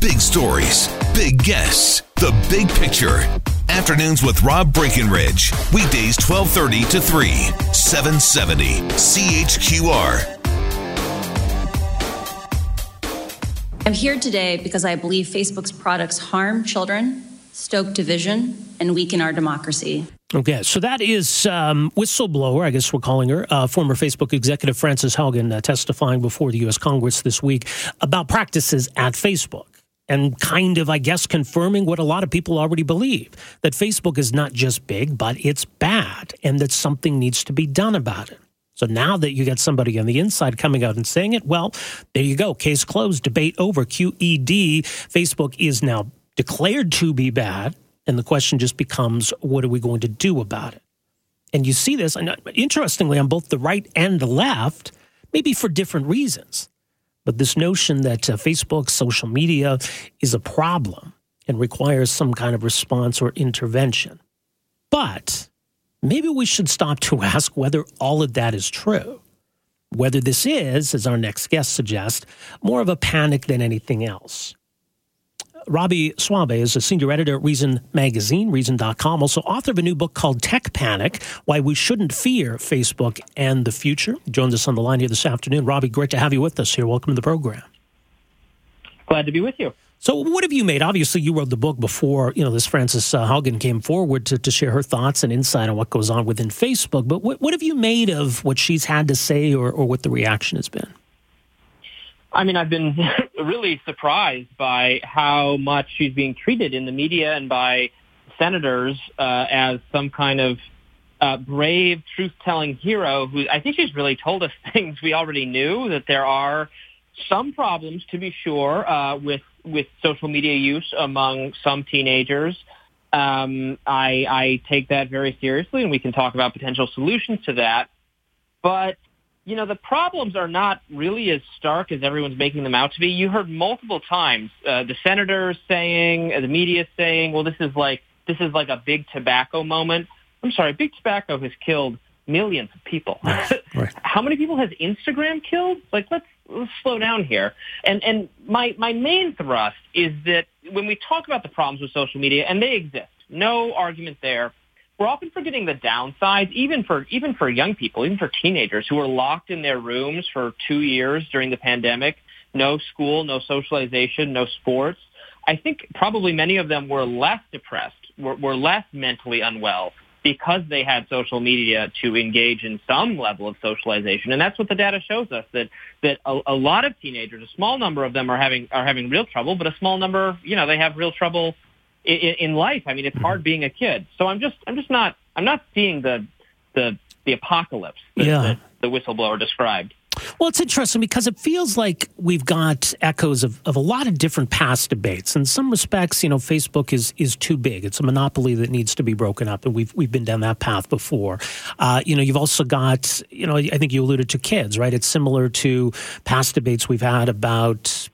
Big stories, big guests, the big picture. Afternoons with Rob Breckenridge. Weekdays 1230 to 3, 770 CHQR. I'm here today because I believe Facebook's products harm children, stoke division, and weaken our democracy. Okay, so that is um, whistleblower, I guess we're calling her, uh, former Facebook executive Frances Haugen uh, testifying before the U.S. Congress this week about practices at Facebook and kind of, I guess, confirming what a lot of people already believe that Facebook is not just big, but it's bad and that something needs to be done about it. So now that you get somebody on the inside coming out and saying it, well, there you go. Case closed, debate over. QED, Facebook is now declared to be bad. And the question just becomes what are we going to do about it? And you see this, and interestingly, on both the right and the left, maybe for different reasons. But this notion that uh, Facebook, social media is a problem and requires some kind of response or intervention. But maybe we should stop to ask whether all of that is true. Whether this is, as our next guest suggests, more of a panic than anything else. Robby Soave is a senior editor at Reason Magazine, Reason.com, also author of a new book called Tech Panic Why We Shouldn't Fear Facebook and the Future. He joins us on the line here this afternoon. Robby, great to have you with us here. Welcome to the program. Glad to be with you. So, what have you made? Obviously, you wrote the book before you know this. Frances uh, Haugen came forward to, to share her thoughts and insight on what goes on within Facebook. But what, what have you made of what she's had to say, or, or what the reaction has been? I mean, I've been really surprised by how much she's being treated in the media and by senators uh, as some kind of uh, brave, truth-telling hero who I think she's really told us things we already knew, that there are some problems, to be sure, uh, with, with social media use among some teenagers. Um, I, I take that very seriously, and we can talk about potential solutions to that. But you know, the problems are not really as stark as everyone's making them out to be. You heard multiple times uh, the senators saying, uh, the media saying, well, this is like, this is like a big tobacco moment. I'm sorry, big tobacco has killed millions of people. Right. How many people has Instagram killed? Like, let's, let's slow down here. And, and my, my main thrust is that when we talk about the problems with social media, and they exist, no argument there, we're often forgetting the downsides, even for even for young people, even for teenagers who were locked in their rooms for two years during the pandemic, no school, no socialization, no sports. I think probably many of them were less depressed, were, were less mentally unwell because they had social media to engage in some level of socialization. And that's what the data shows us that that a, a lot of teenagers, a small number of them are having are having real trouble, but a small number, you know, they have real trouble in, in life. I mean, it's hard being a kid. So I'm just, I'm just not, I'm not seeing the, the, the apocalypse that, yeah. that the whistleblower described. Well, it's interesting because it feels like we've got echoes of, of a lot of different past debates. In some respects, you know, Facebook is is too big. It's a monopoly that needs to be broken up, and we've we've been down that path before. Uh, you know, you've also got, you know, I think you alluded to kids, right? It's similar to past debates we've had about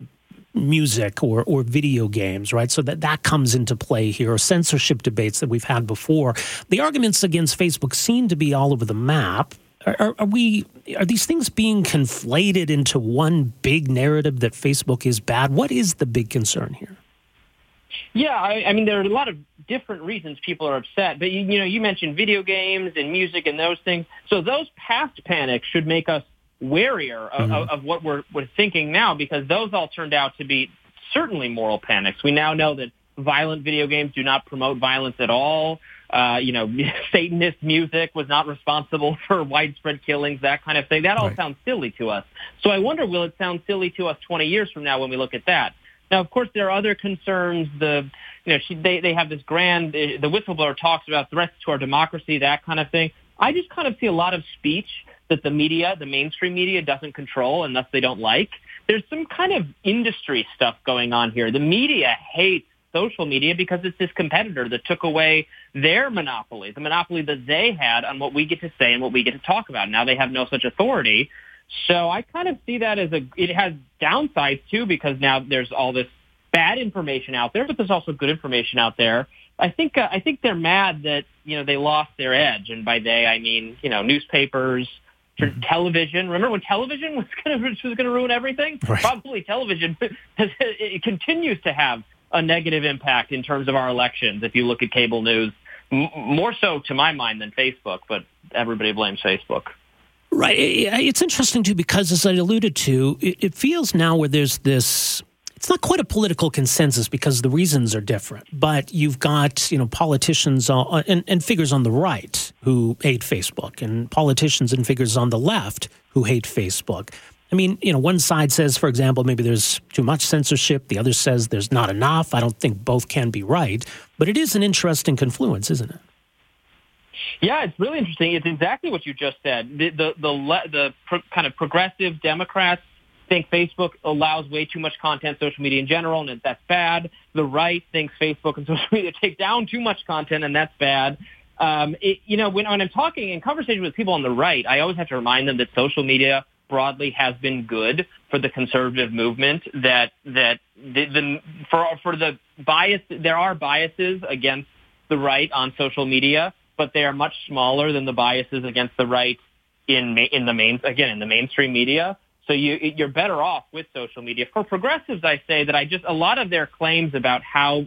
music or, or video games, right? So that, that comes into play here, or censorship debates that we've had before. The arguments against Facebook seem to be all over the map. Are, are, we are these things being conflated into one big narrative that Facebook is bad? What is the big concern here? Yeah, I, I mean there are a lot of different reasons people are upset, but you, you know you mentioned video games and music and those things. So those past panics should make us warier of, mm-hmm. of, what we're, we're thinking now because those all turned out to be certainly moral panics. We now know that violent video games do not promote violence at all. Uh, you know, Satanist music was not responsible for widespread killings, that kind of thing. That all right. sounds silly to us. So I wonder, will it sound silly to us 20 years from now when we look at that? Now, of course, there are other concerns. The you know, she, they they have this grand. The whistleblower talks about threats to our democracy, that kind of thing. I just kind of see a lot of speech that the media, the mainstream media, doesn't control and thus they don't like. there's some kind of industry stuff going on here. The media hates social media because it's this competitor that took away their monopoly, the monopoly that they had on what we get to say and what we get to talk about. Now they have no such authority. So I kind of see that as a, it has downsides too because now there's all this bad information out there, but there's also good information out there. I think uh, I think they're mad that you know they lost their edge, and by they I mean you know newspapers, mm-hmm. television. Remember when television was going to was going to ruin everything? Right. Probably television it continues to have a negative impact in terms of our elections. If you look at cable news, M- more so to my mind than Facebook, but everybody blames Facebook. Right. It's interesting too because, as I alluded to, it feels now where there's this it's not quite a political consensus because the reasons are different. But you've got you know politicians uh, and, and figures on the right who hate Facebook, and politicians and figures on the left who hate Facebook. I mean, you know, one side says, for example, maybe there's too much censorship. The other says there's not enough. I don't think both can be right, but it is an interesting confluence, isn't it? Yeah, it's really interesting. It's exactly what you just said. The the the, the pro, kind of progressive Democrats think Facebook allows way too much content, social media in general, and that's bad. The right thinks Facebook and social media take down too much content, and that's bad. Um, it, you know, when, when I'm talking in conversation with people on the right, I always have to remind them that social media broadly has been good for the conservative movement. That that the, the for for the bias, there are biases against the right on social media, but they are much smaller than the biases against the right in in the main again in the mainstream media. So you, you're better off with social media. For progressives, I say that I just, a lot of their claims about how,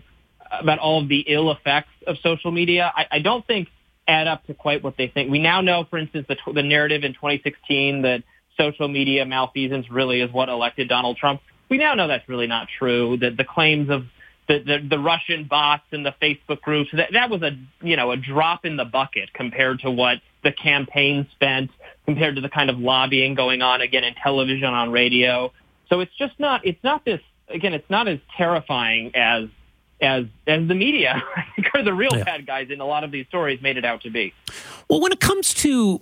about all of the ill effects of social media, I, I don't think add up to quite what they think. We now know, for instance, the, the narrative in 2016 that social media malfeasance really is what elected Donald Trump. We now know that's really not true. That the claims of the, the, the Russian bots and the Facebook groups, that, that was a, you know, a drop in the bucket compared to what the campaign spent compared to the kind of lobbying going on again in television on radio. So it's just not it's not this again it's not as terrifying as as as the media I think are the real yeah. bad guys in a lot of these stories made it out to be. Well, when it comes to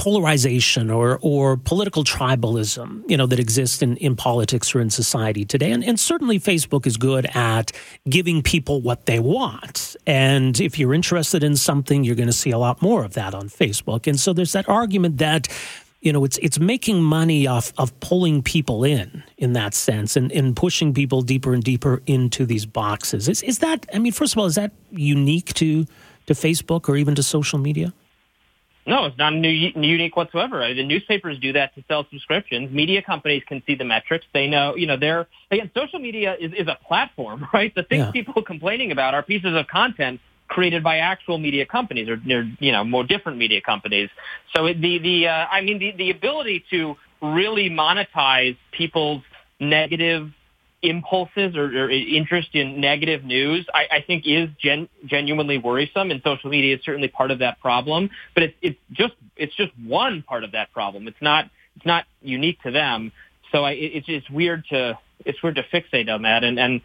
polarization or or political tribalism, you know, that exists in, in politics or in society today. And, and certainly Facebook is good at giving people what they want. And if you're interested in something, you're going to see a lot more of that on Facebook. And so there's that argument that you know, it's it's making money off of pulling people in in that sense and, and pushing people deeper and deeper into these boxes. Is is that I mean, first of all, is that unique to to Facebook or even to social media? No, it's not new, unique whatsoever. The newspapers do that to sell subscriptions. Media companies can see the metrics. They know, you know, they're, again, social media is, is a platform, right? The things yeah. people are complaining about are pieces of content created by actual media companies or, you know, more different media companies. So it, the, the, uh, I mean, the, the ability to really monetize people's negative impulses or, or, interest in negative news, I, I think is gen, genuinely worrisome, and social media is certainly part of that problem. But it's it's just it's just one part of that problem. It's not it's not unique to them. So I, it's it's weird to it's weird to fixate on that, and and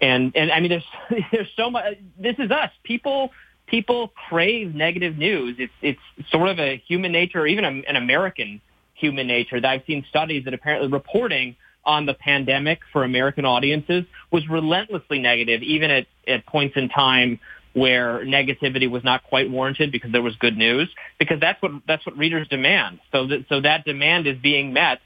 and and I mean there's there's so much. This is us. People people crave negative news. It's it's sort of a human nature, or even a, an American human nature. That I've seen studies that apparently reporting on the pandemic for American audiences was relentlessly negative, even at, at points in time where negativity was not quite warranted because there was good news, because that's what that's what readers demand. So that so that demand is being met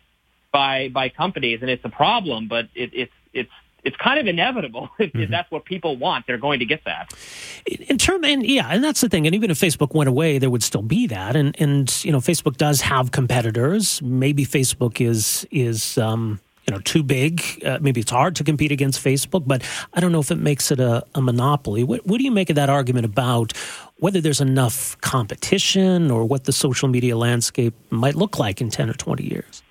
by by companies, and it's a problem, but it, it's it's it's kind of inevitable if, mm-hmm. that's what people want they're going to get that in term and yeah and that's the thing and even if facebook went away there would still be that and and you know facebook does have competitors maybe facebook is is um you know too big. Uh, maybe it's hard to compete against Facebook, but I don't know if it makes it a, a monopoly. What, what do you make of that argument about whether there's enough competition or what the social media landscape might look like in ten or twenty years?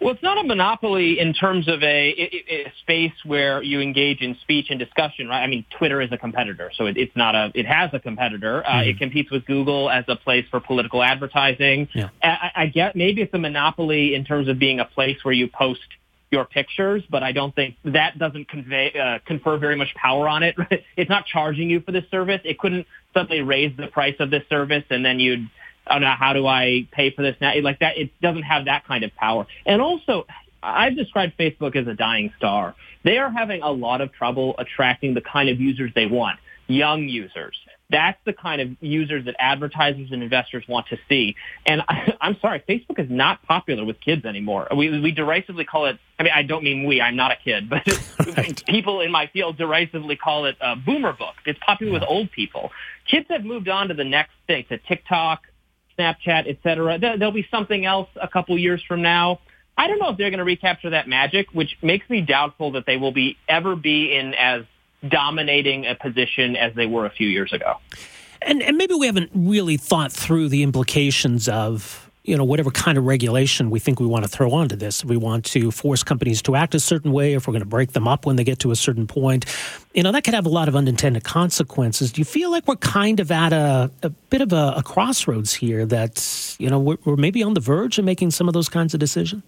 Well, it's not a monopoly in terms of a, a, space where you engage in speech and discussion, right? I mean, Twitter is a competitor, so it, it's not a. It has a competitor. Uh, mm-hmm. It competes with Google as a place for political advertising. Yeah. I, I get maybe it's a monopoly in terms of being a place where you post your pictures, but I don't think that doesn't convey uh, confer very much power on it. it's not charging you for this service. It couldn't suddenly raise the price of this service, and then you'd, oh no, how do I pay for this now? Like that, it doesn't have that kind of power. And also, I've described Facebook as a dying star. They are having a lot of trouble attracting the kind of users they want, young users. That's the kind of users that advertisers and investors want to see. And I, am sorry, Facebook is not popular with kids anymore. We, we derisively call it, I mean, I don't mean we, I'm not a kid, but right. people in my field derisively call it a boomer book. It's popular yeah. with old people. Kids have moved on to the next thing, to TikTok, Snapchat, et cetera. There'll be something else a couple years from now. I don't know if they're going to recapture that magic, which makes me doubtful that they will be ever be in as dominating a position as they were a few years ago. And, and maybe we haven't really thought through the implications of you know whatever kind of regulation we think we want to throw onto this. We want to force companies to act a certain way, if we're going to break them up when they get to a certain point, you know that could have a lot of unintended consequences. Do you feel like we're kind of at a, a bit of a, a crossroads here? That you know we're, we're maybe on the verge of making some of those kinds of decisions.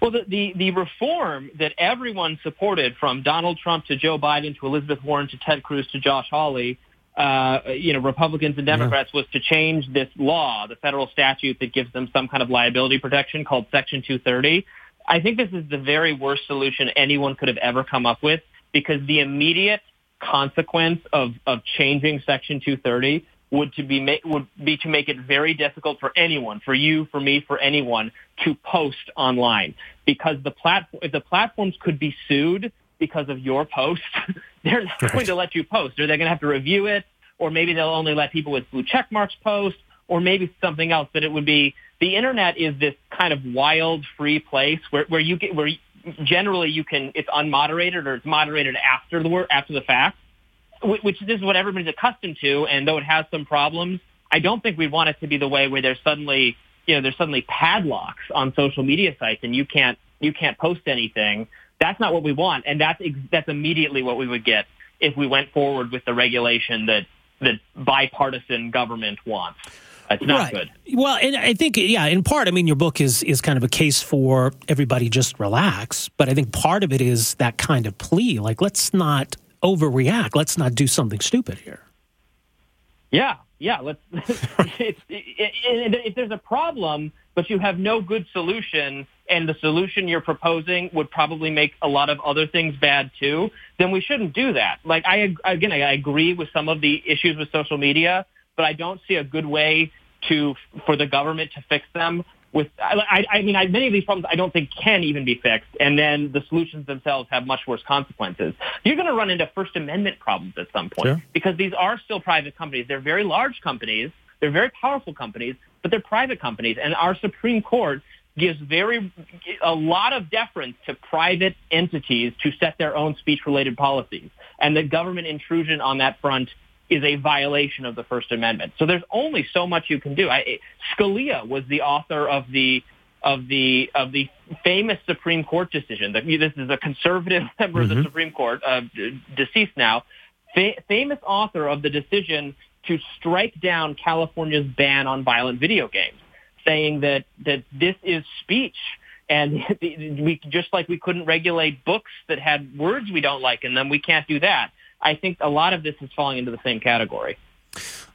Well, the, the, the, reform that everyone supported, from Donald Trump to Joe Biden to Elizabeth Warren to Ted Cruz to Josh Hawley, uh, you know, Republicans and Democrats, yeah. was to change this law, the federal statute that gives them some kind of liability protection called Section 230. I think this is the very worst solution anyone could have ever come up with because the immediate consequence of, of changing Section 230 would to be ma- would be to make it very difficult for anyone, for you, for me, for anyone to post online because the platform if the platforms could be sued because of your post, they're not right. going to let you post, or they're going to have to review it, or maybe they'll only let people with blue check marks post, or maybe something else. But it would be the internet is this kind of wild, free place where where you get where generally you can it's unmoderated or it's moderated after the after the fact which this is what everybody's accustomed to. And though it has some problems, I don't think we want it to be the way where there's suddenly, you know, there's suddenly padlocks on social media sites and you can't, you can't post anything. That's not what we want. And that's, that's immediately what we would get if we went forward with the regulation that, that bipartisan government wants. It's not right. good. Well, and I think, yeah, in part, I mean, your book is is kind of a case for everybody just relax. But I think part of it is that kind of plea, like let's not overreact. Let's not do something stupid here. Yeah, yeah. Let's. it, it, it, if there's a problem, but you have no good solution, and the solution you're proposing would probably make a lot of other things bad too, then we shouldn't do that. Like I again, I agree with some of the issues with social media, but I don't see a good way to for the government to fix them with I, I mean I, many of these problems I don't think can even be fixed, and then the solutions themselves have much worse consequences. You're going to run into First Amendment problems at some point sure. because these are still private companies. They're very large companies. They're very powerful companies, but they're private companies, and our Supreme Court gives very a lot of deference to private entities to set their own speech-related policies, and the government intrusion on that front is a violation of the First Amendment. So there's only so much you can do. I, Scalia was the author of the of the of the famous Supreme Court decision. This is a conservative member mm-hmm. of the mm-hmm. Supreme Court, uh, deceased now, fa- famous author of the decision to strike down California's ban on violent video games, saying that that this is speech. And we just like we couldn't regulate books that had words we don't like in them, we can't do that. I think a lot of this is falling into the same category.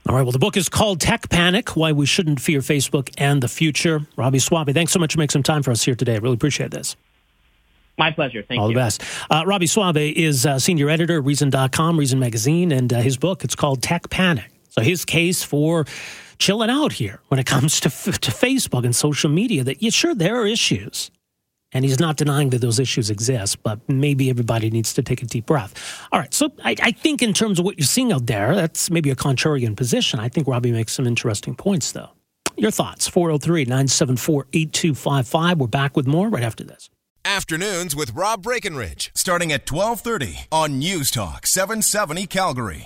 All right. Well, the book is called Tech Panic Why We Shouldn't Fear Facebook and the Future. Robby Soave, thanks so much for making some time for us here today. I really appreciate this. My pleasure. Thank All you. All the best. Uh, Robby Soave is uh, senior editor, Reason.com, Reason Magazine, and uh, his book, it's called Tech Panic. So his case for chilling out here when it comes to, to Facebook and social media that, yeah, sure, there are issues. And he's not denying that those issues exist, but maybe everybody needs to take a deep breath. All right. So I, I, think, in terms of what you're seeing out there, that's maybe a contrarian position. I think Robby makes some interesting points, though. Your thoughts 403 974 8255. We're back with more right after this. Afternoons with Rob Breckenridge, starting at 1230 on News Talk 770 Calgary.